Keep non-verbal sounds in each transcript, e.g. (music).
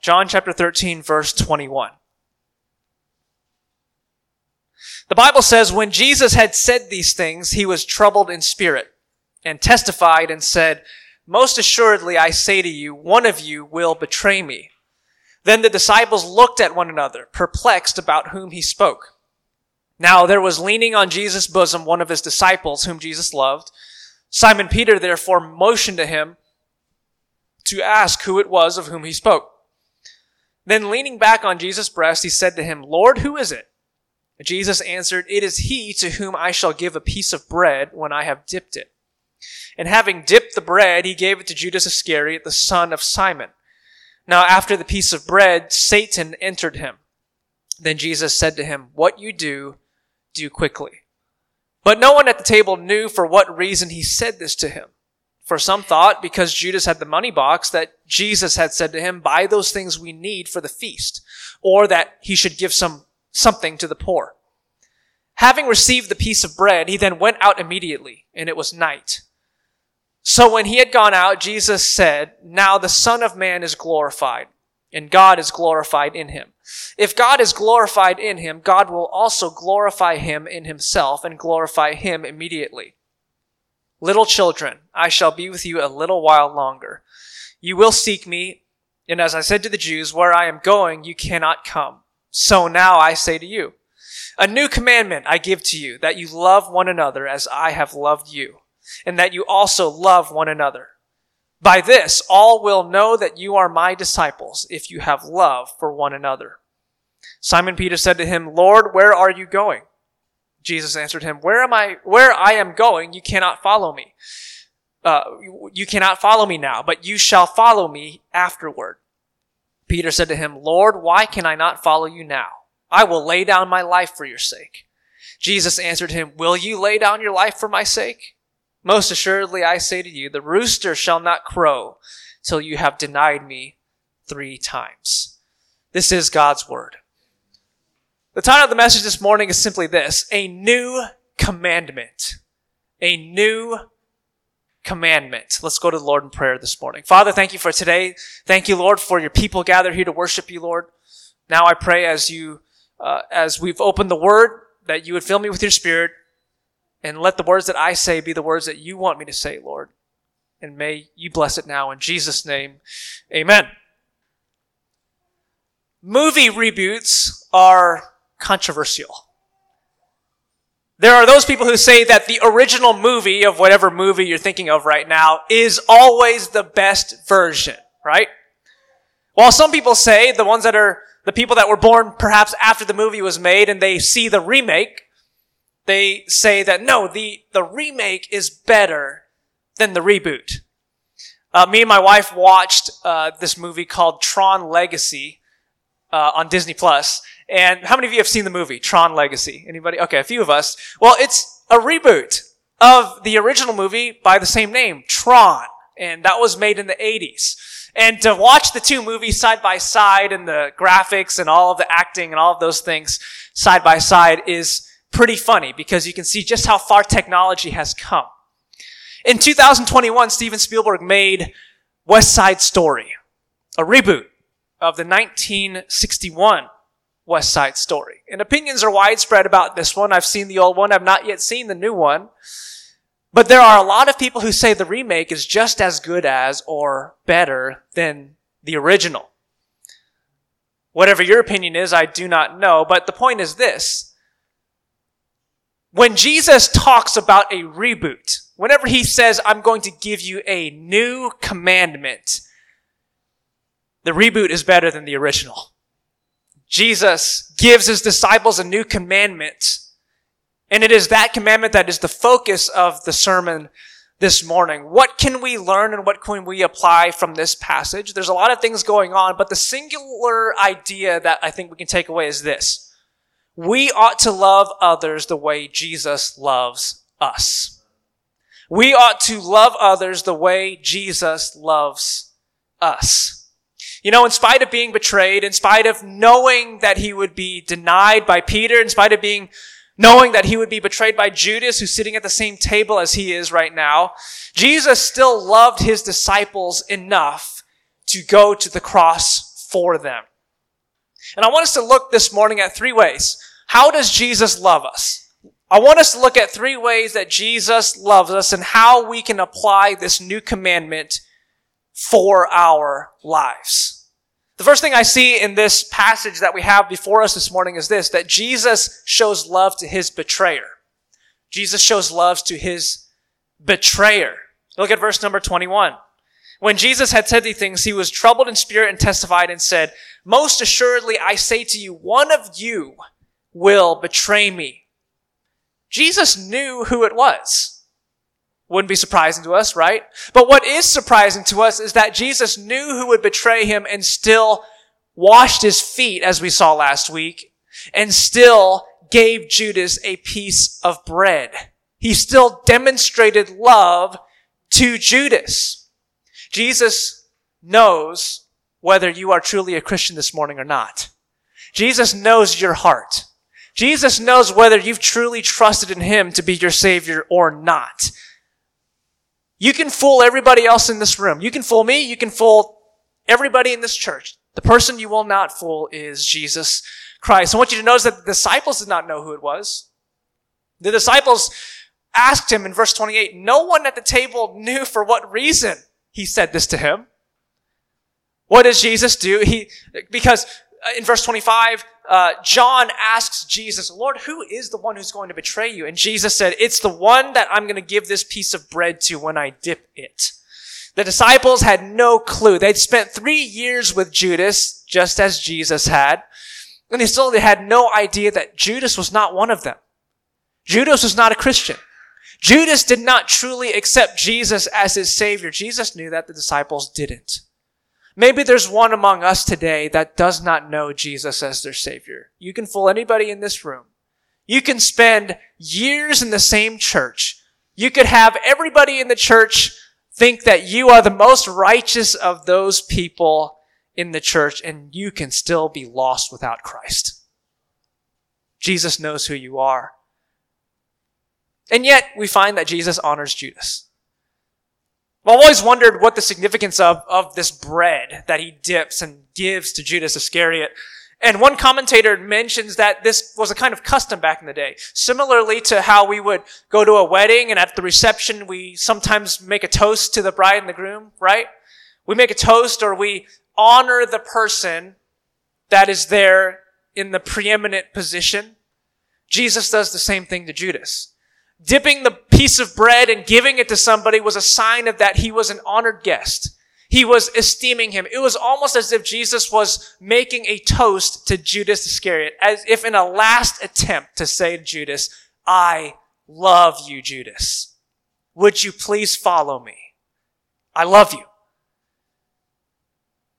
John chapter 13, verse 21. The Bible says, when Jesus had said these things, he was troubled in spirit and testified and said, Most assuredly I say to you, one of you will betray me. Then the disciples looked at one another, perplexed about whom he spoke. Now there was leaning on Jesus' bosom one of his disciples whom Jesus loved. Simon Peter therefore motioned to him to ask who it was of whom he spoke. Then leaning back on Jesus' breast, he said to him, Lord, who is it? Jesus answered, It is he to whom I shall give a piece of bread when I have dipped it. And having dipped the bread, he gave it to Judas Iscariot, the son of Simon. Now after the piece of bread, Satan entered him. Then Jesus said to him, What you do, do quickly. But no one at the table knew for what reason he said this to him. For some thought, because Judas had the money box, that Jesus had said to him, Buy those things we need for the feast, or that he should give some something to the poor. Having received the piece of bread, he then went out immediately, and it was night. So when he had gone out, Jesus said, Now the Son of Man is glorified, and God is glorified in him. If God is glorified in him, God will also glorify him in himself and glorify him immediately. Little children, I shall be with you a little while longer. You will seek me, and as I said to the Jews, where I am going, you cannot come. So now I say to you, a new commandment I give to you, that you love one another as I have loved you, and that you also love one another. By this, all will know that you are my disciples, if you have love for one another. Simon Peter said to him, Lord, where are you going? Jesus answered him, Where am I, where I am going, you cannot follow me. Uh, you, you cannot follow me now, but you shall follow me afterward. Peter said to him, Lord, why can I not follow you now? I will lay down my life for your sake. Jesus answered him, Will you lay down your life for my sake? Most assuredly, I say to you, the rooster shall not crow till you have denied me three times. This is God's word. The title of the message this morning is simply this, a new commandment. A new commandment. Let's go to the Lord in prayer this morning. Father, thank you for today. Thank you, Lord, for your people gathered here to worship you, Lord. Now I pray as you, uh, as we've opened the word, that you would fill me with your spirit and let the words that I say be the words that you want me to say, Lord. And may you bless it now in Jesus' name. Amen. Movie reboots are controversial. There are those people who say that the original movie of whatever movie you're thinking of right now is always the best version, right? While some people say, the ones that are the people that were born perhaps after the movie was made and they see the remake, they say that no, the, the remake is better than the reboot. Uh, me and my wife watched uh, this movie called Tron Legacy uh, on Disney Plus, and how many of you have seen the movie Tron Legacy? Anybody? Okay, a few of us. Well, it's a reboot of the original movie by the same name, Tron. And that was made in the 80s. And to watch the two movies side by side and the graphics and all of the acting and all of those things side by side is pretty funny because you can see just how far technology has come. In 2021, Steven Spielberg made West Side Story, a reboot of the 1961 West Side Story. And opinions are widespread about this one. I've seen the old one. I've not yet seen the new one. But there are a lot of people who say the remake is just as good as or better than the original. Whatever your opinion is, I do not know. But the point is this. When Jesus talks about a reboot, whenever he says, I'm going to give you a new commandment, the reboot is better than the original. Jesus gives his disciples a new commandment. And it is that commandment that is the focus of the sermon this morning. What can we learn and what can we apply from this passage? There's a lot of things going on, but the singular idea that I think we can take away is this. We ought to love others the way Jesus loves us. We ought to love others the way Jesus loves us. You know, in spite of being betrayed, in spite of knowing that he would be denied by Peter, in spite of being knowing that he would be betrayed by Judas, who's sitting at the same table as he is right now, Jesus still loved his disciples enough to go to the cross for them. And I want us to look this morning at three ways. How does Jesus love us? I want us to look at three ways that Jesus loves us and how we can apply this new commandment for our lives. The first thing I see in this passage that we have before us this morning is this, that Jesus shows love to his betrayer. Jesus shows love to his betrayer. Look at verse number 21. When Jesus had said these things, he was troubled in spirit and testified and said, Most assuredly I say to you, one of you will betray me. Jesus knew who it was. Wouldn't be surprising to us, right? But what is surprising to us is that Jesus knew who would betray him and still washed his feet, as we saw last week, and still gave Judas a piece of bread. He still demonstrated love to Judas. Jesus knows whether you are truly a Christian this morning or not. Jesus knows your heart. Jesus knows whether you've truly trusted in Him to be your Savior or not. You can fool everybody else in this room. You can fool me. You can fool everybody in this church. The person you will not fool is Jesus Christ. I want you to notice that the disciples did not know who it was. The disciples asked him in verse 28, no one at the table knew for what reason he said this to him. What does Jesus do? He, because uh, in verse 25, uh, John asks Jesus, Lord, who is the one who's going to betray you? And Jesus said, it's the one that I'm going to give this piece of bread to when I dip it. The disciples had no clue. They'd spent three years with Judas, just as Jesus had, and they still had no idea that Judas was not one of them. Judas was not a Christian. Judas did not truly accept Jesus as his savior. Jesus knew that the disciples didn't. Maybe there's one among us today that does not know Jesus as their Savior. You can fool anybody in this room. You can spend years in the same church. You could have everybody in the church think that you are the most righteous of those people in the church and you can still be lost without Christ. Jesus knows who you are. And yet we find that Jesus honors Judas. I've always wondered what the significance of, of this bread that he dips and gives to Judas Iscariot. And one commentator mentions that this was a kind of custom back in the day. Similarly to how we would go to a wedding and at the reception we sometimes make a toast to the bride and the groom, right? We make a toast or we honor the person that is there in the preeminent position. Jesus does the same thing to Judas dipping the piece of bread and giving it to somebody was a sign of that he was an honored guest. He was esteeming him. It was almost as if Jesus was making a toast to Judas Iscariot, as if in a last attempt to say to Judas, I love you, Judas. Would you please follow me? I love you.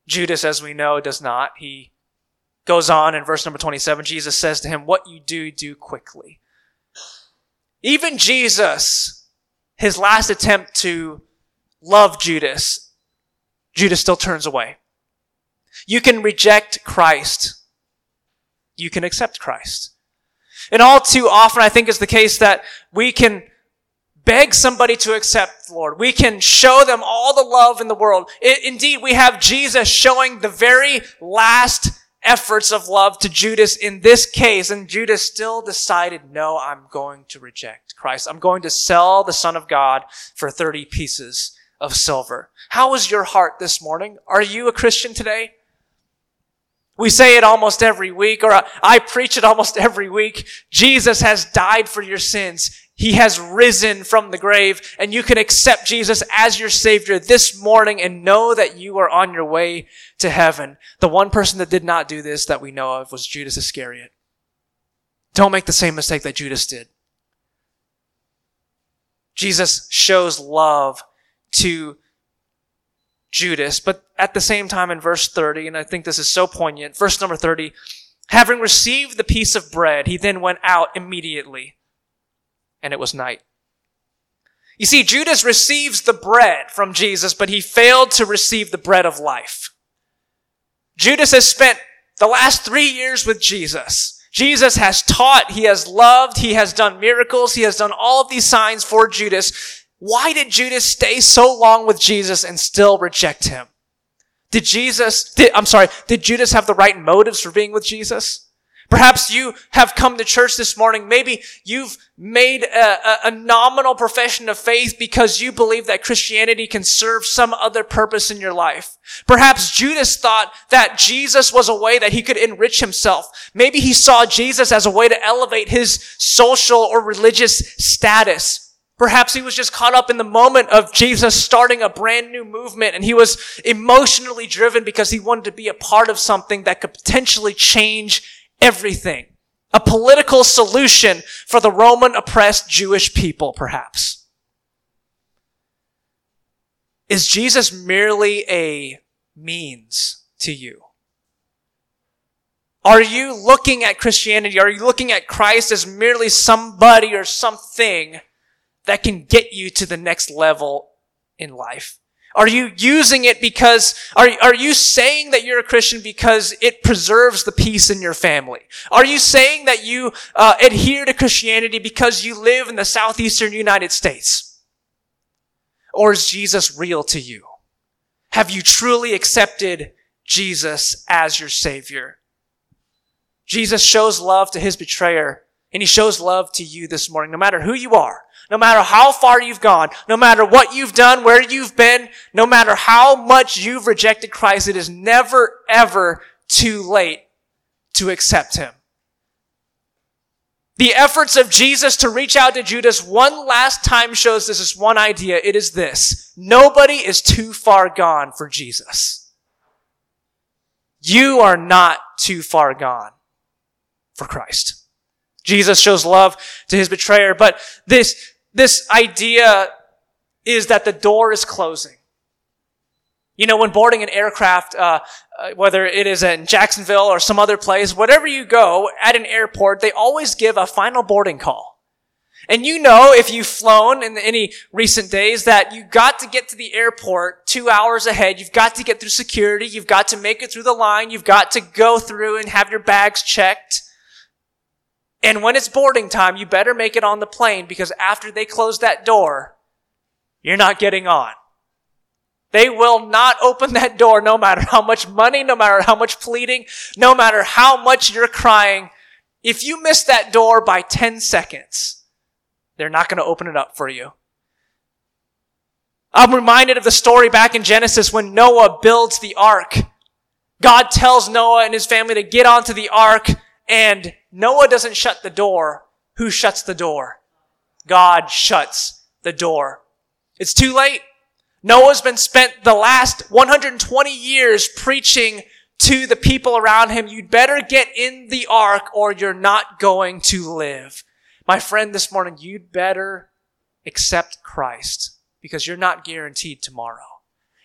Judas, as we know, does not. He goes on in verse number 27. Jesus says to him, What you do, do quickly. Even Jesus, his last attempt to love Judas, Judas still turns away. You can reject Christ. You can accept Christ. And all too often, I think is the case that we can beg somebody to accept the Lord. We can show them all the love in the world. It, indeed, we have Jesus showing the very last efforts of love to Judas in this case, and Judas still decided, no, I'm going to reject Christ. I'm going to sell the Son of God for 30 pieces of silver. How is your heart this morning? Are you a Christian today? We say it almost every week, or I preach it almost (laughs) every week. Jesus has died for your sins. He has risen from the grave and you can accept Jesus as your savior this morning and know that you are on your way to heaven. The one person that did not do this that we know of was Judas Iscariot. Don't make the same mistake that Judas did. Jesus shows love to Judas, but at the same time in verse 30, and I think this is so poignant, verse number 30, having received the piece of bread, he then went out immediately and it was night. You see, Judas receives the bread from Jesus, but he failed to receive the bread of life. Judas has spent the last three years with Jesus. Jesus has taught, he has loved, he has done miracles, he has done all of these signs for Judas. Why did Judas stay so long with Jesus and still reject him? Did Jesus, did, I'm sorry, did Judas have the right motives for being with Jesus? Perhaps you have come to church this morning. Maybe you've made a, a, a, nominal profession of faith because you believe that Christianity can serve some other purpose in your life. Perhaps Judas thought that Jesus was a way that he could enrich himself. Maybe he saw Jesus as a way to elevate his social or religious status. Perhaps he was just caught up in the moment of Jesus starting a brand new movement and he was emotionally driven because he wanted to be a part of something that could potentially change everything. A political solution for the Roman oppressed Jewish people, perhaps. Is Jesus merely a means to you? Are you looking at Christianity? Are you looking at Christ as merely somebody or something that can get you to the next level in life? Are you using it because, are, are you saying that you're a Christian because it preserves the peace in your family? Are you saying that you uh, adhere to Christianity because you live in the southeastern United States? Or is Jesus real to you? Have you truly accepted Jesus as your Savior? Jesus shows love to his betrayer, and he shows love to you this morning, no matter who you are no matter how far you've gone, no matter what you've done, where you've been, no matter how much you've rejected Christ, it is never, ever too late to accept Him. The efforts of Jesus to reach out to Judas one last time shows this is one idea. It is this. Nobody is too far gone for Jesus. You are not too far gone for Christ. Jesus shows love to his betrayer, but this, this idea is that the door is closing. You know, when boarding an aircraft, uh, uh, whether it is in Jacksonville or some other place, whatever you go at an airport, they always give a final boarding call. And you know, if you've flown in any recent days, that you got to get to the airport two hours ahead. You've got to get through security. You've got to make it through the line. You've got to go through and have your bags checked. And when it's boarding time, you better make it on the plane because after they close that door, you're not getting on. They will not open that door no matter how much money, no matter how much pleading, no matter how much you're crying. If you miss that door by 10 seconds, they're not going to open it up for you. I'm reminded of the story back in Genesis when Noah builds the ark. God tells Noah and his family to get onto the ark and Noah doesn't shut the door. Who shuts the door? God shuts the door. It's too late. Noah's been spent the last 120 years preaching to the people around him. You'd better get in the ark or you're not going to live. My friend, this morning, you'd better accept Christ because you're not guaranteed tomorrow.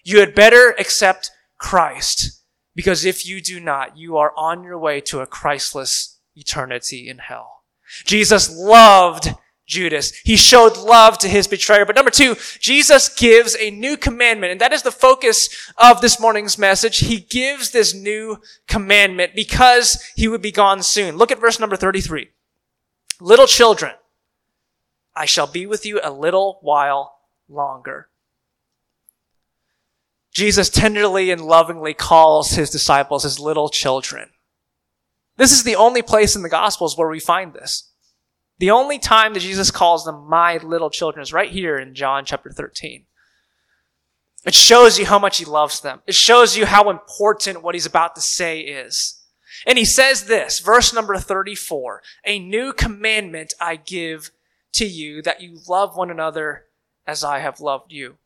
You had better accept Christ because if you do not, you are on your way to a Christless eternity in hell. Jesus loved Judas. He showed love to his betrayer. But number two, Jesus gives a new commandment, and that is the focus of this morning's message. He gives this new commandment because he would be gone soon. Look at verse number 33. Little children, I shall be with you a little while longer. Jesus tenderly and lovingly calls his disciples his little children. This is the only place in the Gospels where we find this. The only time that Jesus calls them my little children is right here in John chapter 13. It shows you how much he loves them. It shows you how important what he's about to say is. And he says this, verse number 34, a new commandment I give to you that you love one another as I have loved you.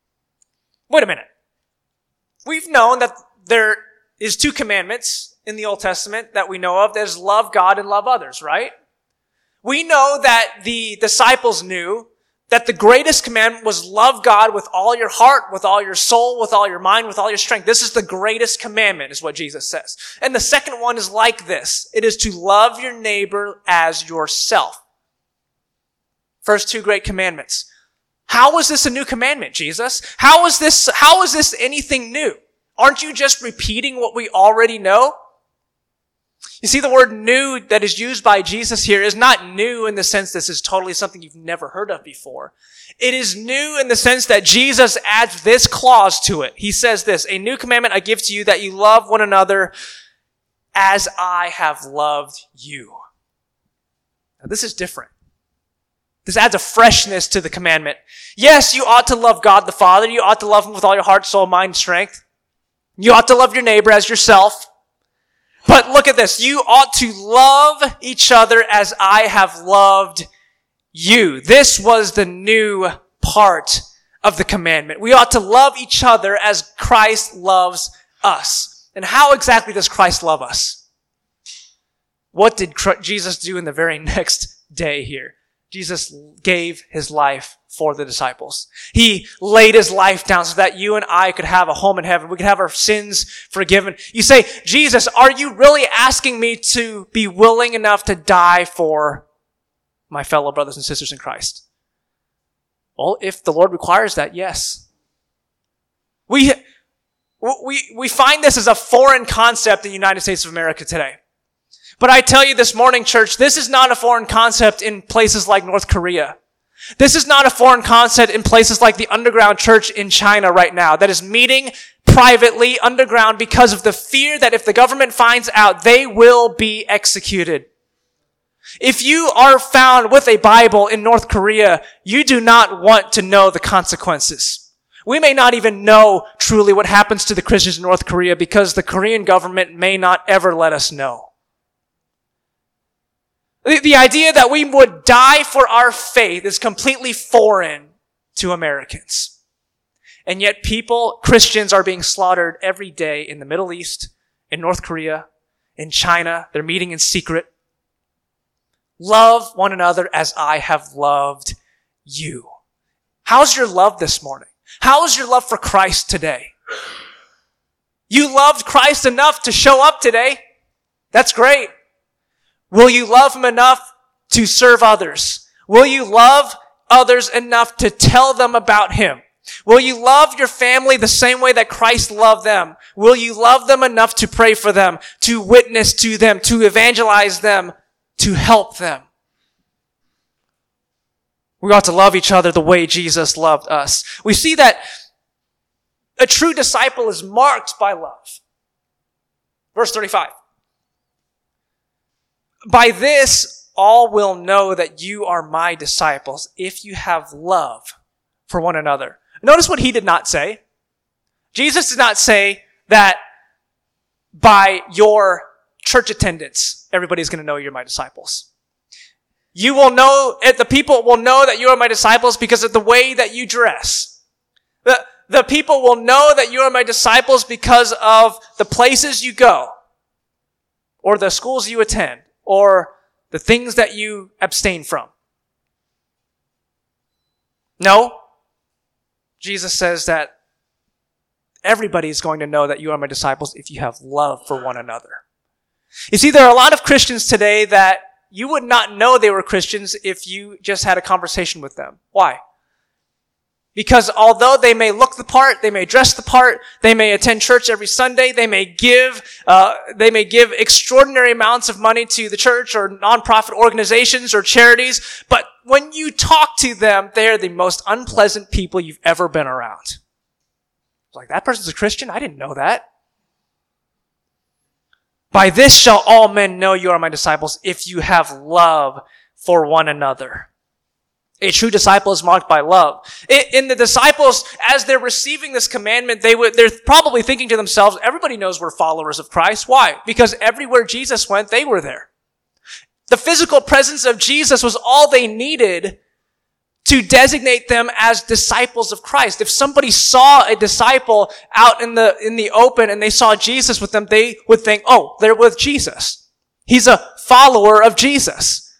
Wait a minute. We've known that there is two commandments in the Old Testament that we know of. There's love God and love others, right? We know that the disciples knew that the greatest commandment was love God with all your heart, with all your soul, with all your mind, with all your strength. This is the greatest commandment, is what Jesus says. And the second one is like this. It is to love your neighbor as yourself. First two great commandments. How is this a new commandment, Jesus? How is this, how is this anything new? Aren't you just repeating what we already know? You see, the word new that is used by Jesus here is not new in the sense this is totally something you've never heard of before. It is new in the sense that Jesus adds this clause to it. He says this, a new commandment I give to you that you love one another as I have loved you. Now, this is different. This adds a freshness to the commandment. Yes, you ought to love God the Father. You ought to love Him with all your heart, soul, mind, strength. You ought to love your neighbor as yourself. But look at this. You ought to love each other as I have loved you. This was the new part of the commandment. We ought to love each other as Christ loves us. And how exactly does Christ love us? What did Jesus do in the very (laughs) next day here? Jesus gave his life for the disciples. He laid his life down so that you and I could have a home in heaven. We could have our sins forgiven. You say, Jesus, are you really asking me to be willing enough to die for my fellow brothers and sisters in Christ? Well, if the Lord requires that, yes. We, we, we find this as a foreign concept in the United States of America today. But I tell you this morning, church, this is not a foreign concept in places like North Korea. This is not a foreign concept in places like the underground church in China right now that is meeting privately underground because of the fear that if the government finds out, they will be executed. If you are found with a Bible in North Korea, you do not want to know the consequences. We may not even know truly what happens to the Christians in North Korea because the Korean government may not ever let us know. The, idea that we would die for our faith is completely foreign to Americans. And yet people, Christians are being slaughtered every day in the Middle East, in North Korea, in China. They're meeting in secret. Love one another as I have loved you. How's your love this morning? How is your love for Christ today? You loved Christ enough to show up today. That's great. Will you love him enough to serve others? Will you love others enough to tell them about him? Will you love your family the same way that Christ loved them? Will you love them enough to pray for them, to witness to them, to evangelize them, to help them? We ought to love each other the way Jesus loved us. We see that a true disciple is marked by love. Verse 35. By this, all will know that you are my disciples if you have love for one another. Notice what he did not say. Jesus did not say that by your church attendance, everybody's going to know you're my disciples. You will know, eh, the people will know that you are my disciples because of the way that you dress. The, the people will know that you are my disciples because of the places you go or the schools you attend or the things that you abstain from. No. Jesus says that everybody is going to know that you are my disciples if you have love for one another. You see, there are a lot of Christians today that you would not know they were Christians if you just had a conversation with them. Why? Because although they may look the part, they may dress the part, they may attend church every Sunday, they may give, uh, they may give extraordinary amounts of money to the church or nonprofit organizations or charities, but when you talk to them, they're the most unpleasant people you've ever been around. Like, that person's a Christian? I didn't know that. By this shall all men know you are my disciples if you have love for one another. A true disciple is marked by love. In the disciples, as they're receiving this commandment, they would, they're probably thinking to themselves, everybody knows we're followers of Christ. Why? Because everywhere Jesus went, they were there. The physical presence of Jesus was all they needed to designate them as disciples of Christ. If somebody saw a disciple out in the, in the open and they saw Jesus with them, they would think, oh, they're with Jesus. He's a follower of Jesus.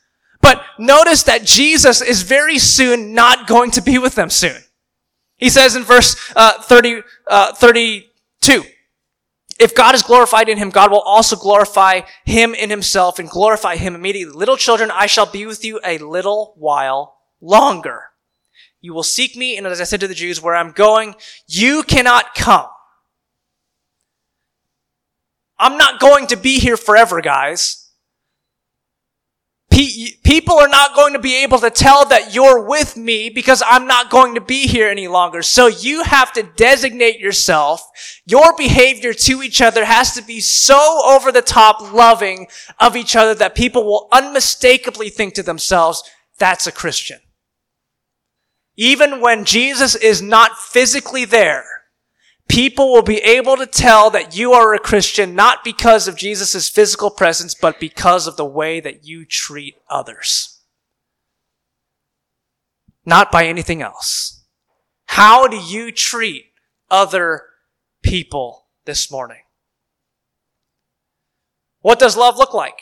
But notice that Jesus is very soon not going to be with them soon. He says in verse uh, 30, uh, 32, if God is glorified in him, God will also glorify him in himself and glorify him immediately. Little children, I shall be with you a little while longer. You will seek me, and as I said to the Jews, where I'm going, you cannot come. I'm not going to be here forever, guys. People are not going to be able to tell that you're with me because I'm not going to be here any longer. So you have to designate yourself. Your behavior to each other has to be so over the top loving of each other that people will unmistakably think to themselves, that's a Christian. Even when Jesus is not physically there, people will be able to tell that you are a Christian not because of Jesus' physical presence, but because of the way that you treat others. Not by anything else. How do you treat other people this morning? What does love look like?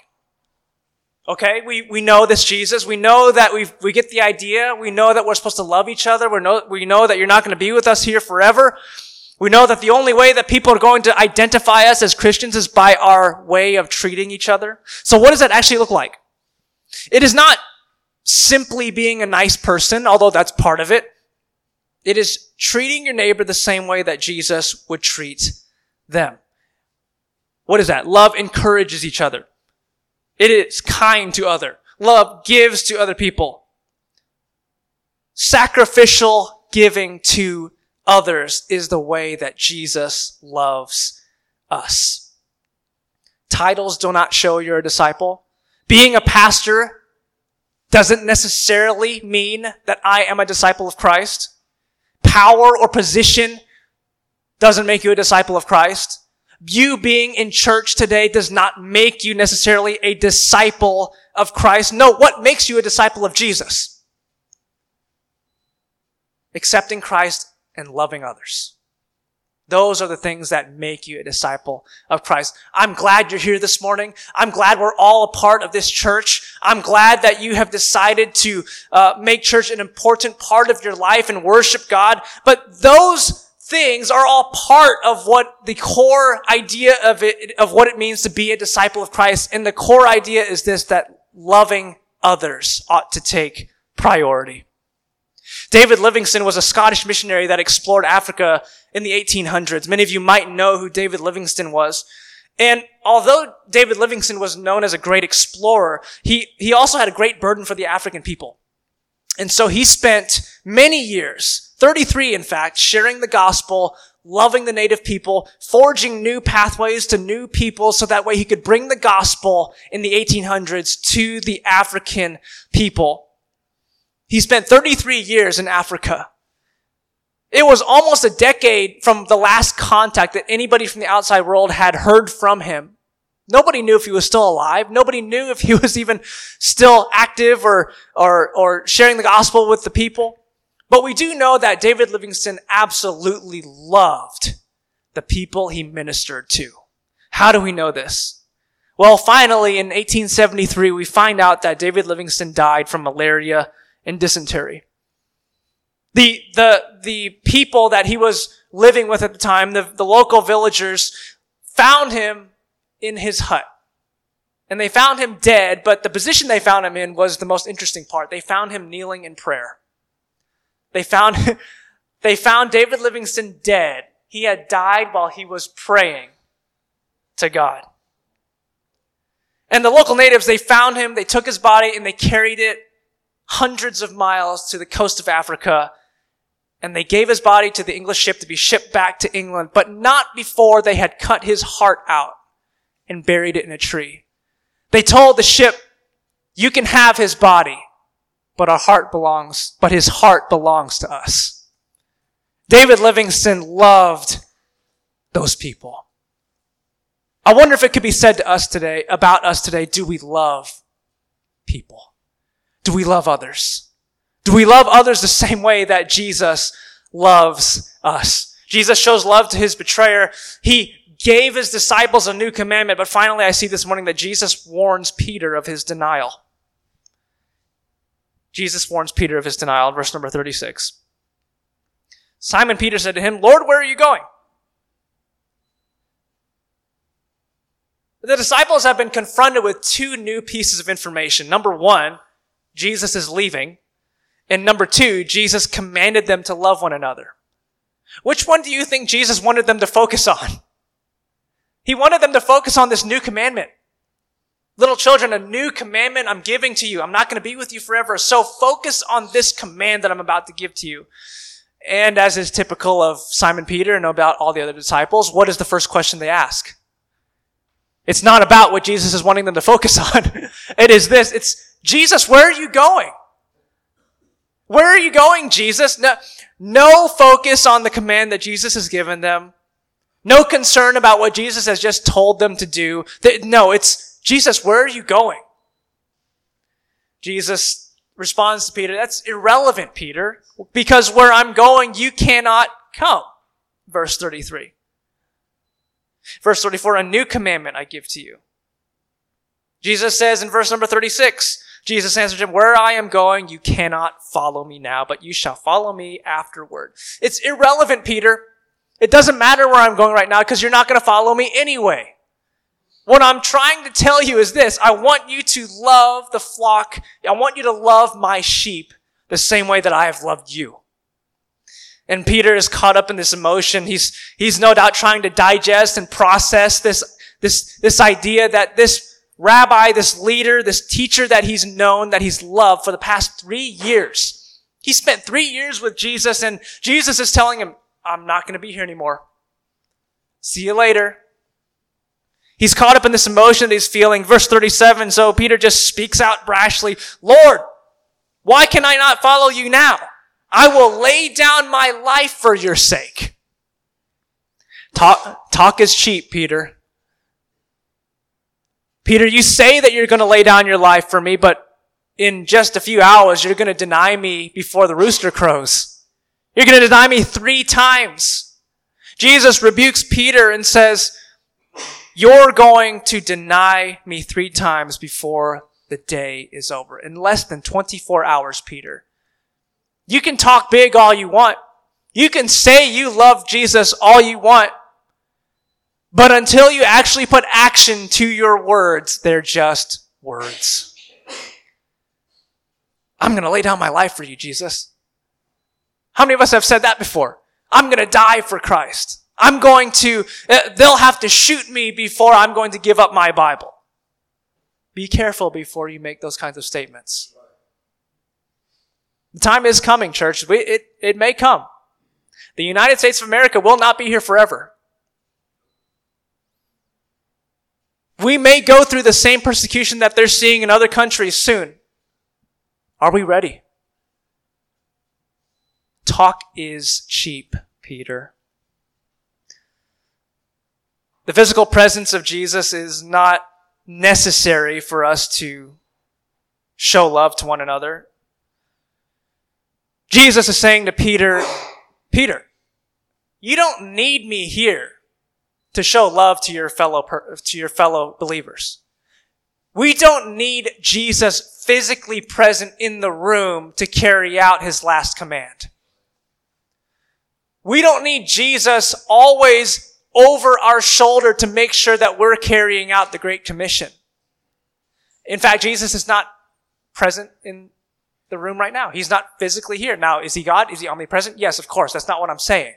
Okay, we, we know this Jesus. We know that we we get the idea. We know that we're supposed to love each other. We know, we know that you're not going to be with us here forever. We know that the only way that people are going to identify us as Christians is by our way of treating each other. So what does that actually look like? It is not simply being a nice person, although that's part of it. It is treating your neighbor the same way that Jesus would treat them. What is that? Love encourages each other. It is kind to other. Love gives to other people. Sacrificial giving to others is the way that Jesus loves us. Titles do not show you're a disciple. Being a pastor doesn't necessarily mean that I am a disciple of Christ. Power or position doesn't make you a disciple of Christ. You being in church today does not make you necessarily a disciple of Christ. No, what makes you a disciple of Jesus? Accepting Christ and loving others. Those are the things that make you a disciple of Christ. I'm glad you're here this morning. I'm glad we're all a part of this church. I'm glad that you have decided to uh, make church an important part of your life and worship God. But those things are all part of what the core idea of it, of what it means to be a disciple of Christ. And the core idea is this, that loving others ought to take priority. David Livingstone was a Scottish missionary that explored Africa in the 1800s. Many of you might know who David Livingstone was. And although David Livingstone was known as a great explorer, he, he also had a great burden for the African people. And so he spent many years, 33 in fact, sharing the gospel, loving the native people, forging new pathways to new people so that way he could bring the gospel in the 1800s to the African people. He spent 33 years in Africa. It was almost a decade from the last contact that anybody from the outside world had heard from him. Nobody knew if he was still alive. Nobody knew if he (laughs) was even still active or, or, or sharing the gospel with the people. But we do know that David Livingstone absolutely loved the people he ministered to. How do we know this? Well, finally, in 1873, we find out that David Livingstone died from malaria and dysentery. The, the, the people that he was living with at the time, the, the local villagers, found him in his hut. And they found him dead, but the position they found him in was the most interesting part. They found him kneeling in prayer. They found, (laughs) they found David Livingstone dead. He had died while he was praying to God. And the local natives, they found him, they took his body, and they carried it hundreds of miles to the coast of Africa, and they gave his body to the English ship to be shipped back to England, but not before they had cut his heart out and buried it in a tree. They told the ship, you can have his body, but our heart belongs, but his heart belongs to us. David Livingstone loved those people. I wonder if it could be said to us today, about us today, do we love people? Do we love others? Do we love others the same way that Jesus loves us? Jesus shows love to his betrayer. He gave his disciples a new commandment, but finally I see this morning that Jesus warns Peter of his denial. Jesus warns Peter of his denial, verse number 36. Simon Peter said to him, Lord, where are you going? The disciples have been confronted with two new pieces of information. Number one, Jesus is leaving. And number two, Jesus commanded them to love one another. Which one do you think Jesus wanted them to focus on? He wanted them to focus on this new commandment. Little children, a new commandment I'm giving to you. I'm not going to be with you forever. So focus on this command that I'm about to give to you. And as is typical of Simon Peter and about all the other disciples, what is the first question they ask? It's not about what Jesus is wanting them to focus (laughs) on. it is this. It's, Jesus, where are you going? Where are you going, Jesus? No, no focus on the command that Jesus has given them. No concern about what Jesus has just told them to do. No, it's Jesus, where are you going? Jesus responds to Peter, that's irrelevant, Peter, because where I'm going, you cannot come. Verse 33. Verse 34, a new commandment I give to you. Jesus says in verse number 36, Jesus answered him, where I am going, you cannot follow me now, but you shall follow me afterward. It's irrelevant, Peter. It doesn't matter where I'm going right now because you're not going to follow me anyway. What I'm trying to tell you is this. I want you to love the flock. I want you to love my sheep the same way that I have loved you. And Peter is caught up in this emotion. He's, he's no doubt trying to digest and process this, this, this idea that this rabbi, this leader, this teacher that he's known, that he's loved for the past three years. He spent three years with Jesus and Jesus is telling him, I'm not going to be here anymore. See you later. He's caught up in this emotion that he's feeling. Verse 37, so Peter just speaks out brashly, Lord, why can I not follow you now? I will lay down my life for your sake. Talk, talk is cheap, Peter. Peter, you say that you're going to lay down your life for me, but in just a few hours, you're going to deny me before the rooster crows. You're going to deny me three times. Jesus rebukes Peter and says, you're going to deny me three times before the day is over. In less than 24 hours, Peter. You can talk big all you want. You can say you love Jesus all you want. But until you actually put action to your words, they're just words. I'm going to lay down my life for you, Jesus. How many of us have said that before? I'm going to die for Christ. I'm going to, uh, they'll have to shoot me before I'm going to give up my Bible. Be careful before you make those kinds of statements. The time is coming, church. We, it, it may come. The United States of America will not be here forever. We may go through the same persecution that they're seeing in other countries soon. Are we ready? Talk is cheap, Peter. The physical presence of Jesus is not necessary for us to show love to one another. Jesus is saying to Peter, Peter, you don't need me here to show love to your fellow, to your fellow believers. We don't need Jesus physically present in the room to carry out his last command. We don't need Jesus always over our shoulder to make sure that we're carrying out the Great Commission. In fact, Jesus is not present in the room right now. He's not physically here. Now, is he God? Is he omnipresent? Yes, of course. That's not what I'm saying.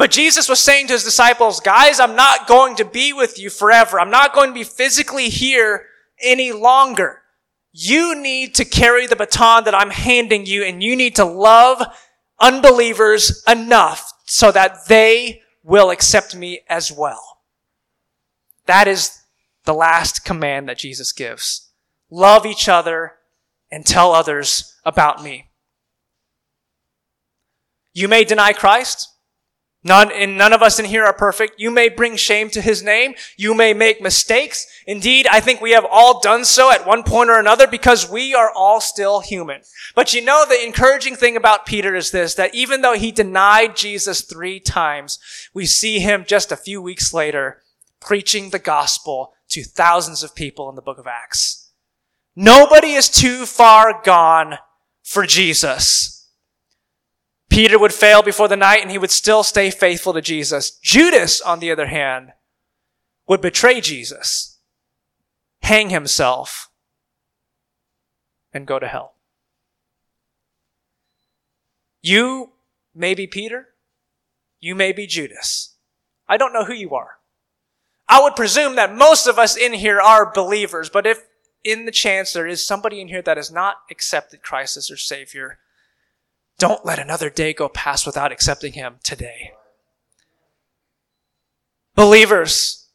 But Jesus was saying to his disciples, guys, I'm not going to be with you forever. I'm not going to be physically here any longer. You need to carry the baton that I'm handing you and you need to love unbelievers enough so that they will accept me as well. That is the last command that Jesus gives. Love each other and tell others about me. You may deny Christ. None, and none of us in here are perfect. You may bring shame to his name. You may make mistakes. Indeed, I think we have all done so at one point or another because we are all still human. But you know, the encouraging thing about Peter is this, that even though he denied Jesus three times, we see him just a few weeks later preaching the gospel to thousands of people in the book of Acts. Nobody is too far gone for Jesus. Peter would fail before the night and he would still stay faithful to Jesus. Judas, on the other hand, would betray Jesus, hang himself, and go to hell. You may be Peter. You may be Judas. I don't know who you are. I would presume that most of us in here are believers, but if in the chance there is somebody in here that has not accepted Christ as their Savior, don't let another day go past without accepting Him today. Believers,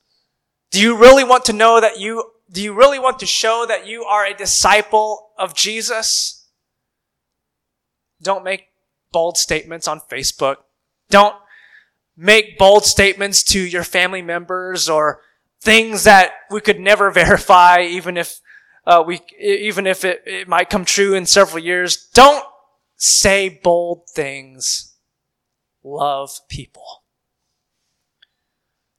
do you really want to know that you, do you really want to show that you are a disciple of Jesus? Don't make bold statements on Facebook. Don't make bold statements to your family members or things that we could never (laughs) verify, even if uh, we, even if it, it might come true in several years. Don't say bold things. Love people.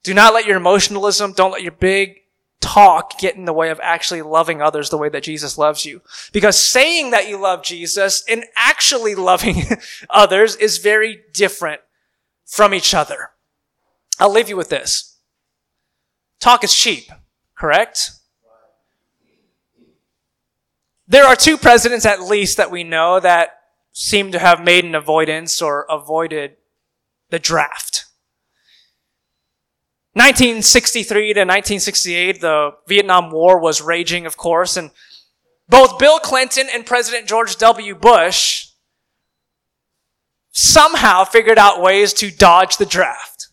Do not let your emotionalism, don't let your big talk get in the way of actually loving others the way that Jesus loves you. Because saying that you love Jesus and actually loving (laughs) others is very different from each other. I'll leave you with this. Talk is cheap, correct? There are two presidents at least that we know that seem to have made an avoidance or avoided the draft. 1963 to 1968, the Vietnam War was raging, of course, and both Bill Clinton and President George W. Bush somehow figured out ways to dodge the draft.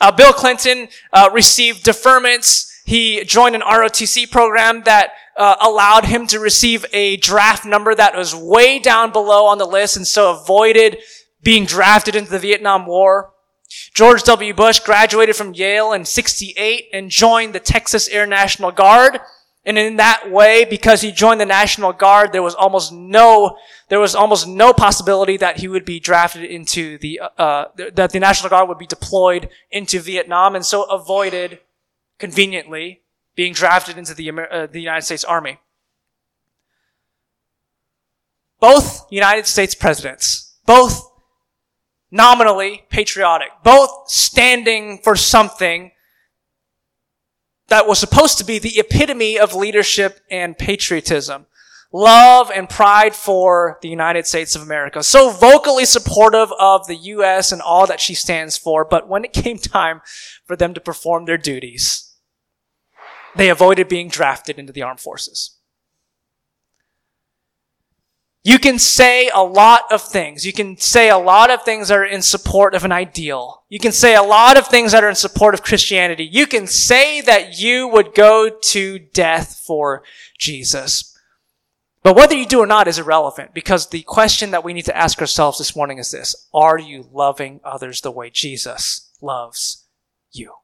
Uh, Bill Clinton uh, received deferments. He joined an ROTC program that uh, allowed him to receive a draft number that was way down below on the list and so avoided being drafted into the Vietnam War. George W. Bush graduated from Yale in 68 and joined the Texas Air National Guard. And in that way, because he joined the National Guard, there was almost no, there was almost no possibility that he would be drafted into the, uh, that the National Guard would be deployed into Vietnam and so avoided, conveniently, being drafted into the, uh, the United States Army. Both United States presidents, both nominally patriotic, both standing for something that was supposed to be the epitome of leadership and patriotism. Love and pride for the United States of America. So vocally supportive of the U.S. and all that she stands for, but when it came time for them to perform their duties, they avoided being drafted into the armed forces. You can say a lot of things. You can say a lot of things that are in support of an ideal. You can say a lot of things that are in support of Christianity. You can say that you would go to death for Jesus. But whether you do or not is irrelevant because the question that we need to ask ourselves this morning is this. Are you loving others the way Jesus loves you?